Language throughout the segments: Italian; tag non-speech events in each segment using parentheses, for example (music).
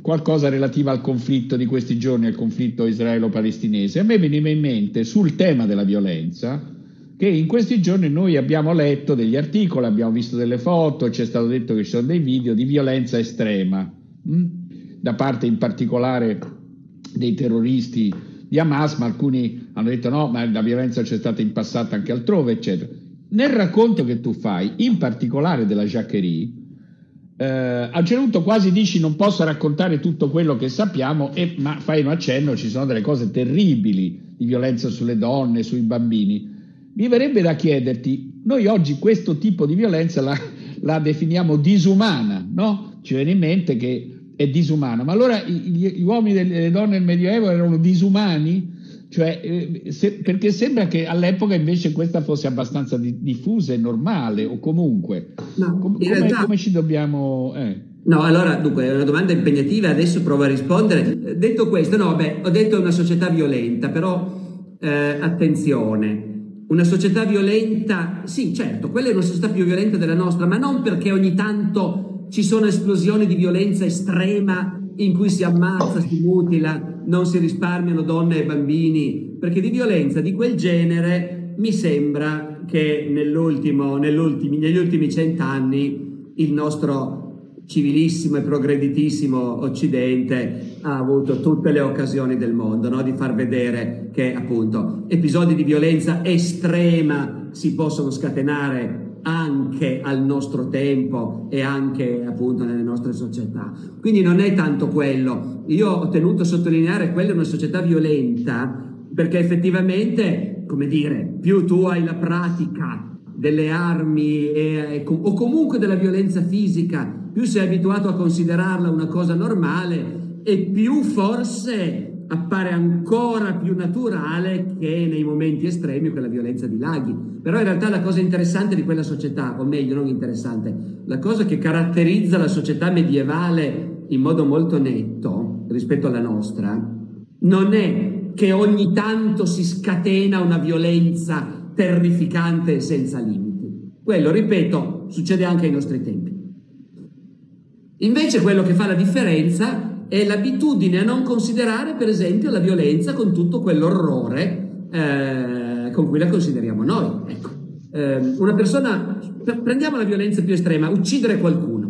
qualcosa relativo al conflitto di questi giorni, al conflitto israelo-palestinese. A me veniva in mente sul tema della violenza che in questi giorni noi abbiamo letto degli articoli, abbiamo visto delle foto, ci è stato detto che ci sono dei video di violenza estrema, mh? Hm? da parte in particolare dei terroristi di Hamas, ma alcuni hanno detto no, ma la violenza c'è stata in passato anche altrove, eccetera. Nel racconto che tu fai, in particolare della Jacquerie, eh, a un certo punto quasi dici non posso raccontare tutto quello che sappiamo, e, ma fai un accenno, ci sono delle cose terribili di violenza sulle donne, sui bambini. Mi verrebbe da chiederti, noi oggi questo tipo di violenza la, la definiamo disumana, no? Ci viene in mente che è disumana, ma allora gli, gli uomini e le donne del Medioevo erano disumani? Cioè, eh, se, perché sembra che all'epoca invece questa fosse abbastanza di, diffusa e normale, o comunque. No, Com- come, realtà... come, ci dobbiamo... Eh. No, allora, dunque, è una domanda impegnativa, adesso provo a rispondere. Detto questo, no, beh, ho detto una società violenta, però eh, attenzione, una società violenta, sì, certo, quella è una società più violenta della nostra, ma non perché ogni tanto ci sono esplosioni di violenza estrema in cui si ammazza, si mutila, non si risparmiano donne e bambini, perché di violenza di quel genere mi sembra che negli ultimi cent'anni il nostro civilissimo e progreditissimo Occidente ha avuto tutte le occasioni del mondo no? di far vedere che appunto episodi di violenza estrema si possono scatenare anche al nostro tempo e anche appunto nelle nostre società. Quindi non è tanto quello. Io ho tenuto a sottolineare quella è una società violenta perché effettivamente, come dire, più tu hai la pratica delle armi e, o comunque della violenza fisica, più sei abituato a considerarla una cosa normale e più forse appare ancora più naturale che nei momenti estremi quella violenza di laghi. Però in realtà la cosa interessante di quella società, o meglio non interessante, la cosa che caratterizza la società medievale in modo molto netto rispetto alla nostra, non è che ogni tanto si scatena una violenza terrificante e senza limiti. Quello, ripeto, succede anche ai nostri tempi. Invece quello che fa la differenza è l'abitudine a non considerare, per esempio, la violenza con tutto quell'orrore eh, con cui la consideriamo noi. Ecco. Eh, una persona, prendiamo la violenza più estrema, uccidere qualcuno.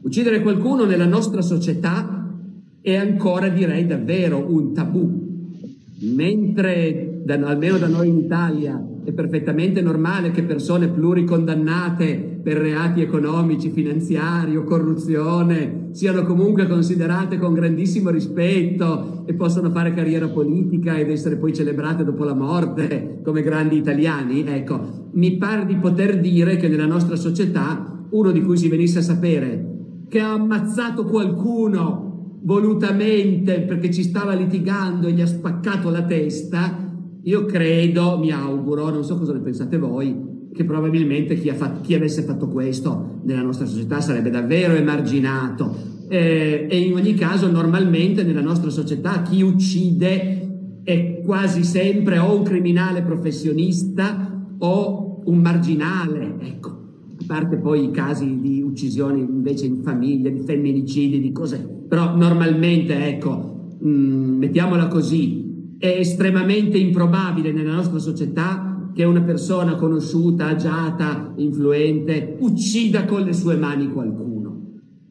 Uccidere qualcuno nella nostra società è ancora, direi, davvero un tabù. Mentre, da, almeno da noi in Italia, è perfettamente normale che persone pluricondannate per reati economici, finanziari o corruzione siano comunque considerate con grandissimo rispetto e possano fare carriera politica ed essere poi celebrate dopo la morte come grandi italiani, ecco, mi pare di poter dire che nella nostra società uno di cui si venisse a sapere che ha ammazzato qualcuno volutamente perché ci stava litigando e gli ha spaccato la testa, io credo, mi auguro, non so cosa ne pensate voi, che probabilmente chi, fatto, chi, avesse fatto questo nella nostra società sarebbe davvero emarginato. Eh, e in ogni caso, normalmente nella nostra società chi uccide è quasi sempre o un criminale professionista o un marginale, ecco. A parte poi i casi di uccisioni invece in famiglia, di femminicidi, di cose. Però normalmente, ecco, mh, mm, mettiamola così, è estremamente improbabile nella nostra società che una persona conosciuta, agiata, influente, uccida con le sue mani qualcuno.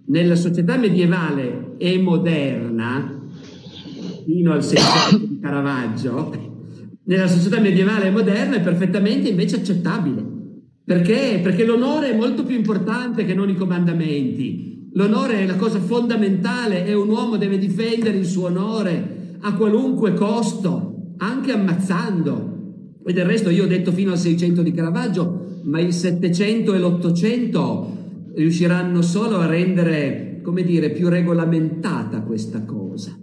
nella società medievale e moderna, fino al Seicento di Caravaggio, nella società medievale e moderna è perfettamente invece accettabile. Perché? Perché l'onore è molto più importante che non i comandamenti. L'onore è la cosa fondamentale e un uomo deve difendere il suo onore a qualunque costo, anche ammazzando. E del resto io ho detto fino al 600 di Caravaggio, ma il 700 e l'800 riusciranno solo a rendere, come dire, più regolamentata questa cosa.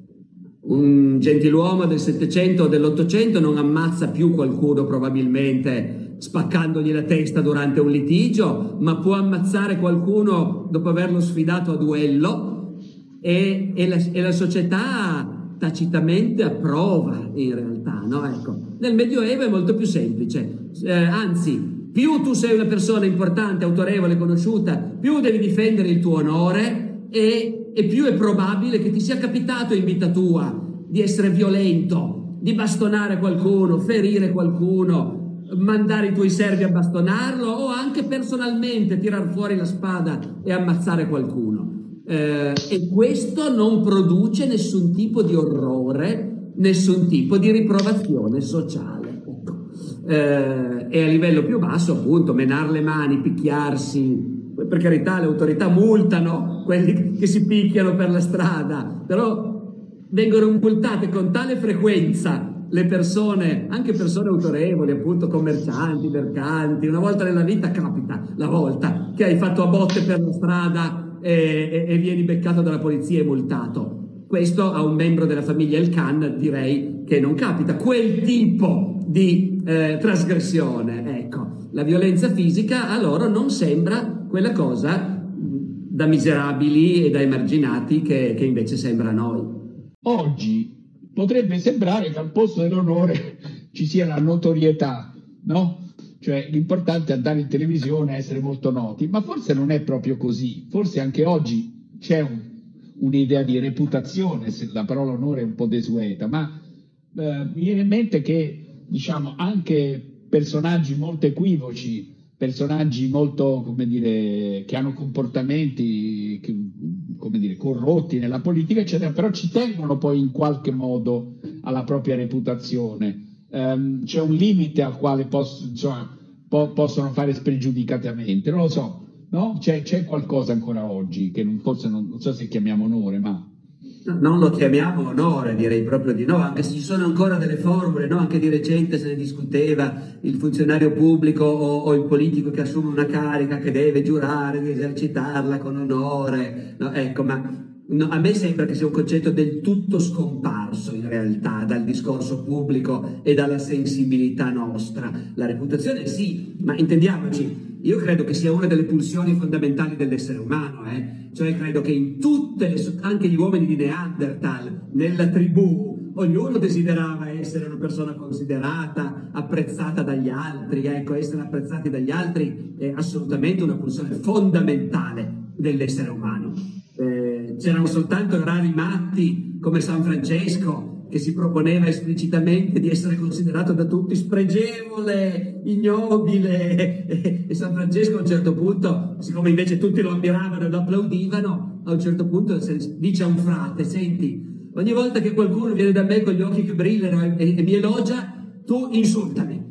Un gentiluomo del 700 o dell'800 non ammazza più qualcuno probabilmente spaccandogli la testa durante un litigio, ma può ammazzare qualcuno dopo averlo sfidato a duello e, e, la, e la, società tacitamente approva in realtà. No? Ecco. Nel Medioevo è molto più semplice, eh, anzi più tu sei una persona importante, autorevole, conosciuta, più devi difendere il tuo onore e, e più è probabile che ti sia capitato in vita tua di essere violento, di bastonare qualcuno, ferire qualcuno, mandare i tuoi servi a bastonarlo o anche personalmente tirar fuori la spada e ammazzare qualcuno. Eh, e questo non produce nessun tipo di orrore, nessun tipo di riprovazione sociale eh, e a livello più basso appunto menare le mani, picchiarsi, per carità le autorità multano quelli (laughs) che si picchiano per la strada, però vengono multate con tale frequenza le persone, anche persone autorevoli, appunto commercianti, mercanti, una volta nella vita capita la volta che hai fatto a botte per la strada e, e, vieni beccato dalla polizia e multato. Questo a un membro della famiglia El Khan direi che non capita. Quel tipo di eh, trasgressione, ecco, la violenza fisica a loro non sembra quella cosa da miserabili e da emarginati che, che invece sembra a noi. Oggi potrebbe sembrare che al posto dell'onore ci sia la notorietà, no? Cioè l'importante è andare in televisione essere molto noti, ma forse non è proprio così, forse anche oggi c'è un un'idea di reputazione, se la parola onore è un po' desueta, ma eh, mi viene in mente che diciamo, anche personaggi molto equivoci, personaggi molto, come dire, che hanno comportamenti che, come dire, corrotti nella politica, eccetera, però ci tengono poi in qualche modo alla propria reputazione. Um, c'è un limite al quale posso, insomma, po- possono fare spregiudicatamente, non lo so. No? C'è, c'è, qualcosa ancora oggi che non, forse non, non, so se chiamiamo onore, ma... Non lo chiamiamo onore, direi proprio di no, anche se ci sono ancora delle formule, no? anche di recente se ne discuteva il funzionario pubblico o, o il politico che assume una carica che deve giurare di esercitarla con onore, no? ecco, ma No, a me sembra che sia un concetto del tutto scomparso in realtà dal discorso pubblico e dalla sensibilità nostra. La reputazione sì, ma intendiamoci, io credo che sia una delle pulsioni fondamentali dell'essere umano, eh? cioè credo che in tutte, le, anche gli uomini di Neanderthal, nella tribù, ognuno desiderava essere una persona considerata, apprezzata dagli altri, ecco, essere apprezzati dagli altri è assolutamente una pulsione fondamentale dell'essere umano. C'erano soltanto rari matti come San Francesco che si proponeva esplicitamente di essere considerato da tutti spregevole, ignobile. E San Francesco a un certo punto, siccome invece tutti lo ammiravano e lo applaudivano, a un certo punto dice a un frate, senti, ogni volta che qualcuno viene da me con gli occhi che brillano e, e mi elogia, tu insultami,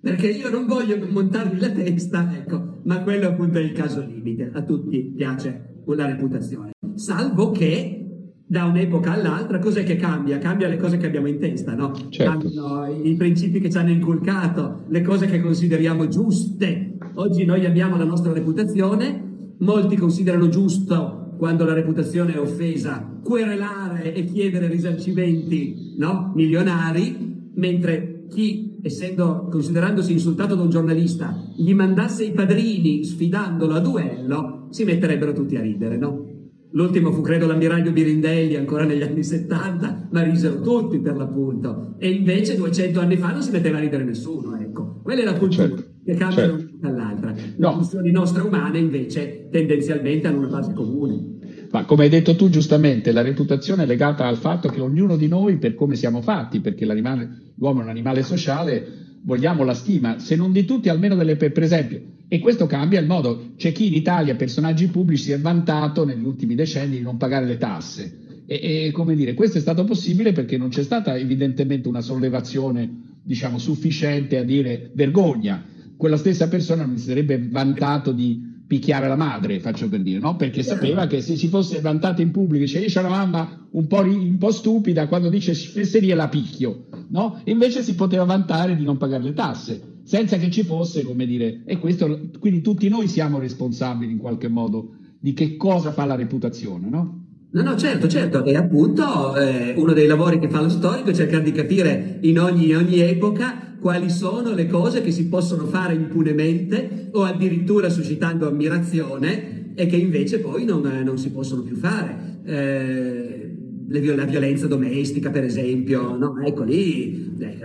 perché io non voglio montarmi la testa, ecco, ma quello appunto è il caso limite, a tutti piace la reputazione. Salvo che da un'epoca all'altra, cos'è che cambia? Cambia le cose che abbiamo in testa, no? Certo. Cambiano i principi che ci hanno inculcato, le cose che consideriamo giuste. Oggi noi abbiamo la nostra reputazione, molti considerano giusto quando la reputazione è offesa querelare e chiedere risarcimenti no? milionari, mentre chi, essendo, considerandosi insultato da un giornalista, gli mandasse i padrini sfidandolo a duello, si metterebbero tutti a ridere, no? L'ultimo fu credo l'ammiraglio Birindelli ancora negli anni 70, ma risero tutti per l'appunto. E invece 200 anni fa non si metteva a ridere nessuno, ecco. Quella è la cultura certo, che cambia certo. dall'altra. Le no. funzioni nostre umane invece tendenzialmente hanno una base comune. Ma come hai detto tu giustamente, la reputazione è legata al fatto che ognuno di noi, per come siamo fatti, perché l'uomo è un animale sociale, vogliamo la stima, se non di tutti, almeno delle per, esempio. E questo cambia il modo. C'è chi in Italia, personaggi pubblici, si è vantato negli ultimi decenni di non pagare le tasse. E, e come dire, questo è stato possibile perché non c'è stata evidentemente una sollevazione, diciamo, sufficiente a dire vergogna. Quella stessa persona non si sarebbe vantato di picchiare la madre, faccio per dire, no? Perché sapeva che se si fosse vantato in pubblico, dice io c'ho una mamma un po', un po', stupida, quando dice fesseria la picchio, no? Invece si poteva vantare di non pagare le tasse, senza che ci fosse, come dire, e questo, quindi tutti noi siamo responsabili in qualche modo di che cosa fa la reputazione, no? No, no, certo, certo, e appunto eh, uno dei lavori che fa lo storico è cercare di capire in ogni, in ogni epoca quali sono le cose che si possono fare impunemente o addirittura suscitando ammirazione e che invece poi non, non si possono più fare. Eh, la violenza domestica, per esempio, no? ecco lì eh,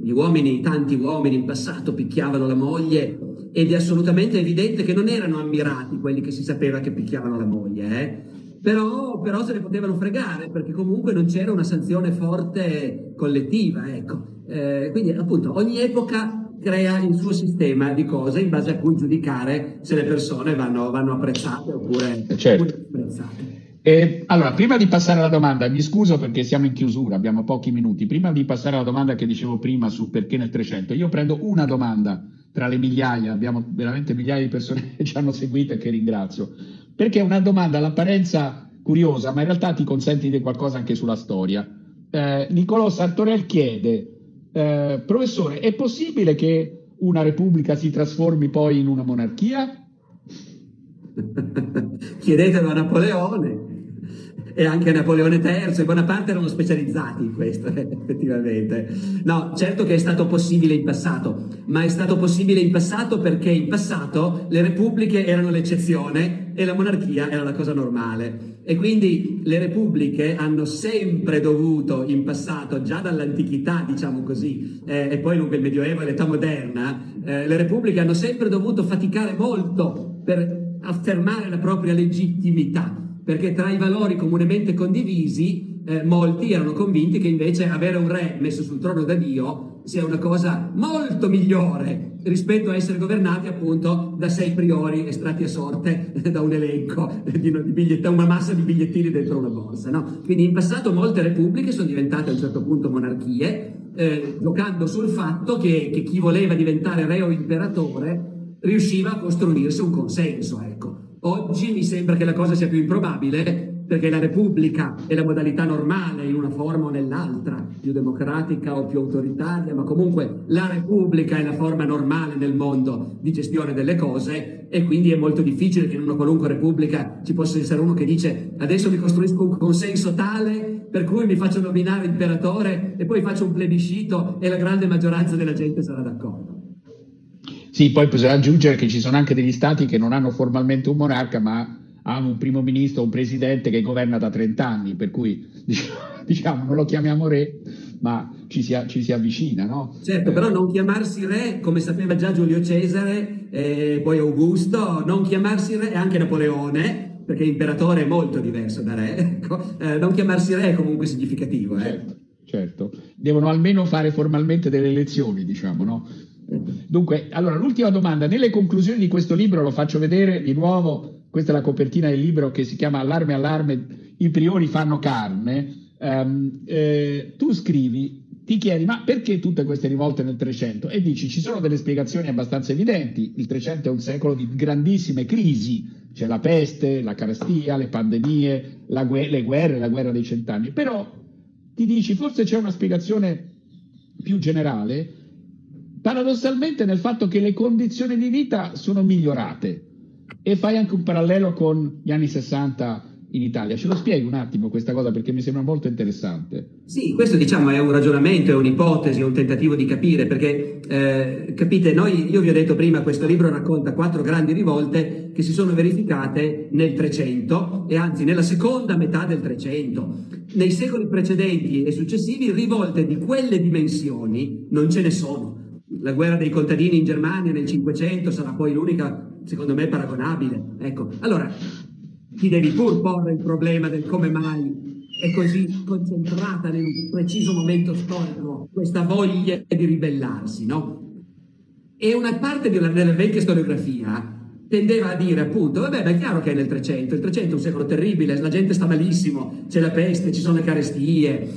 gli uomini, tanti uomini in passato picchiavano la moglie ed è assolutamente evidente che non erano ammirati quelli che si sapeva che picchiavano la moglie, eh? Però, però, se ne potevano fregare perché comunque non c'era una sanzione forte collettiva, ecco. Eh, quindi appunto ogni epoca crea il suo sistema di cose in base a cui giudicare se le persone vanno, vanno apprezzate oppure, certo. apprezzate. Eh, allora, prima di passare alla domanda, mi scuso perché siamo in chiusura, abbiamo pochi minuti. Prima di passare alla domanda che dicevo prima su perché nel 300, io prendo una domanda tra le migliaia, abbiamo veramente migliaia di persone (laughs) che ci hanno seguito e che ringrazio, perché è una domanda all'apparenza curiosa, ma in realtà ti consente di dire qualcosa anche sulla storia. Eh, Niccolò Sartorel chiede eh, professore, è possibile che una repubblica si trasformi poi in una monarchia? (laughs) Chiedetelo a Napoleone e anche Napoleone III e Bonaparte erano specializzati in questo, (laughs) effettivamente. No, certo che è stato possibile in passato, ma è stato possibile in passato perché in passato le repubbliche erano l'eccezione e la monarchia era la cosa normale. E quindi le repubbliche hanno sempre dovuto in passato, già dall'antichità diciamo così, eh, e poi lungo il Medioevo e l'età moderna, eh, le repubbliche hanno sempre dovuto faticare molto per affermare la propria legittimità perché tra i valori comunemente condivisi eh, molti erano convinti che invece avere un re messo sul trono da Dio sia una cosa molto migliore rispetto a essere governati appunto da sei priori estratti a sorte (laughs) da un elenco, di, di da una massa di bigliettini dentro una borsa. No? Quindi in passato molte repubbliche sono diventate a un certo punto monarchie, eh, giocando sul fatto che, che chi voleva diventare re o imperatore riusciva a costruirsi un consenso. Ecco. Oggi mi sembra che la cosa sia più improbabile perché la Repubblica è la modalità normale in una forma o nell'altra, più democratica o più autoritaria, ma comunque la Repubblica è la forma normale nel mondo di gestione delle cose e quindi è molto difficile che in una qualunque Repubblica ci possa essere uno che dice adesso mi costruisco un consenso tale per cui mi faccio nominare imperatore e poi faccio un plebiscito e la grande maggioranza della gente sarà d'accordo. Sì, poi bisogna aggiungere che ci sono anche degli stati che non hanno formalmente un monarca, ma hanno un primo ministro, un presidente che governa da 30 anni, per cui (laughs) diciamo non lo chiamiamo re, ma ci si, ci si avvicina. No? Certo, però non chiamarsi re, come sapeva già Giulio Cesare e poi Augusto, non chiamarsi re, e anche Napoleone, perché imperatore è molto diverso da re, (laughs) ecco, eh, non chiamarsi re è comunque significativo. Eh. Certo, certo, devono almeno fare formalmente delle elezioni, diciamo, no? Dunque, allora, l'ultima domanda. Nelle conclusioni di questo libro, lo faccio vedere di nuovo, questa è la copertina del libro che si chiama Allarme, allarme, i priori fanno carne. Um, eh, tu scrivi, ti chiedi, ma perché tutte queste rivolte nel 300? E dici, ci sono delle spiegazioni abbastanza evidenti. Il 300 è un secolo di grandissime crisi, c'è la peste, la carestia, le pandemie, gu- le guerre, la guerra dei cent'anni. Però ti dici, forse c'è una spiegazione più generale paradossalmente nel fatto che le condizioni di vita sono migliorate e fai anche un parallelo con gli anni 60 in Italia. Ce lo spieghi un attimo questa cosa perché mi sembra molto interessante. Sì, questo diciamo è un ragionamento, è un'ipotesi, è un tentativo di capire perché eh, capite, noi, io vi ho detto prima, questo libro racconta quattro grandi rivolte che si sono verificate nel 300 e anzi nella seconda metà del 300. Nei secoli precedenti e successivi rivolte di quelle dimensioni non ce ne sono la guerra dei contadini in Germania nel Cinquecento sarà poi l'unica, secondo me, paragonabile. Ecco, allora ti devi pur porre il problema del come mai è così concentrata nel preciso momento storico questa voglia di ribellarsi, no? E una parte della, della vecchia storiografia tendeva a dire appunto, vabbè, è chiaro che è nel 300, il 300 è un secolo terribile, la gente sta malissimo, c'è la peste, ci sono le carestie.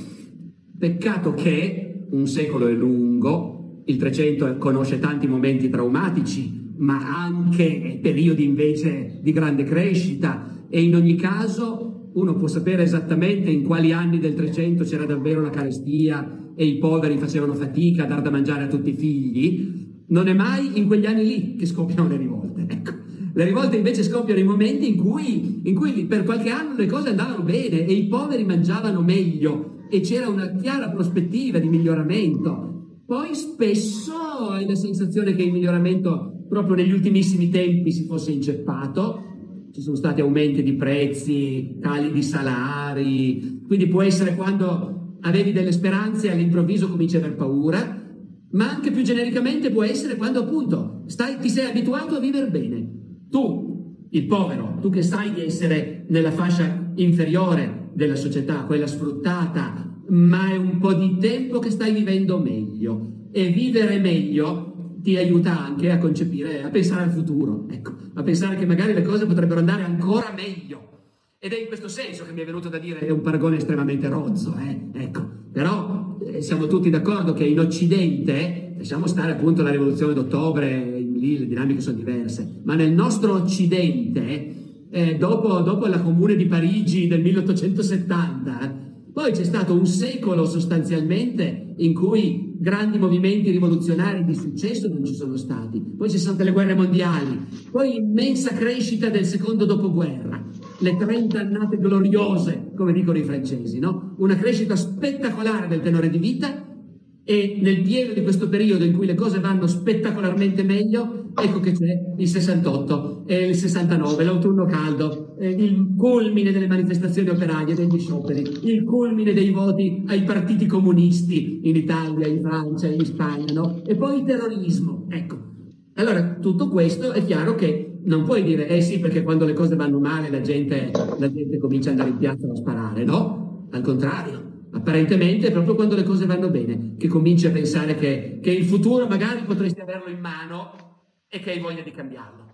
Peccato che un secolo è lungo, il 300 conosce tanti momenti traumatici, ma anche periodi invece di grande crescita e in ogni caso uno può sapere esattamente in quali anni del 300 c'era davvero la carestia e i poveri facevano fatica a dar da mangiare a tutti i figli, non è mai in quegli anni lì che scoppiano le rivolte. (laughs) Ecco. Le rivolte invece scoppiano in momenti in cui, in cui per qualche anno le cose andavano bene e i poveri mangiavano meglio e c'era una chiara prospettiva di miglioramento. Poi spesso hai la sensazione che il miglioramento proprio negli ultimissimi tempi si fosse inceppato, ci sono stati aumenti di prezzi, cali di salari, quindi può essere quando avevi delle speranze e all'improvviso cominci a aver paura, ma anche più genericamente può essere quando appunto stai, ti sei abituato a vivere bene. Tu, il povero, tu che sai di essere nella fascia inferiore della società, quella sfruttata, ma è un po' di tempo che stai vivendo meglio. E vivere meglio ti aiuta anche a concepire, a pensare al futuro, ecco, a pensare che magari le cose potrebbero andare ancora meglio. Ed è in questo senso che mi è venuto da dire, è un paragone estremamente rozzo, eh? ecco, però eh, siamo tutti d'accordo che in Occidente, lasciamo stare appunto la rivoluzione d'ottobre, lì le dinamiche sono diverse, ma nel nostro Occidente, eh, dopo, dopo, la Comune di Parigi del 1870, poi c'è stato un secolo sostanzialmente in cui grandi movimenti rivoluzionari di successo non ci sono stati, poi ci sono state le guerre mondiali, poi immensa crescita del secondo dopoguerra, le 30 annate gloriose, come dicono i francesi, no? Una crescita spettacolare del tenore di vita e nel pieno di questo periodo in cui le cose vanno spettacolarmente meglio, ecco che c'è il 68, e il 69, l'autunno caldo, il culmine delle manifestazioni operaie, degli scioperi, il culmine dei voti ai partiti comunisti in Italia, in Francia, in Spagna, no? E poi il terrorismo, ecco. Allora, tutto questo è chiaro che non puoi dire, eh sì, perché quando le cose vanno male la gente, la gente comincia ad andare in piazza a sparare, no? Al contrario. Apparentemente è proprio quando le cose vanno bene che cominci a pensare che, che il futuro magari potresti averlo in mano e che hai voglia di cambiarlo.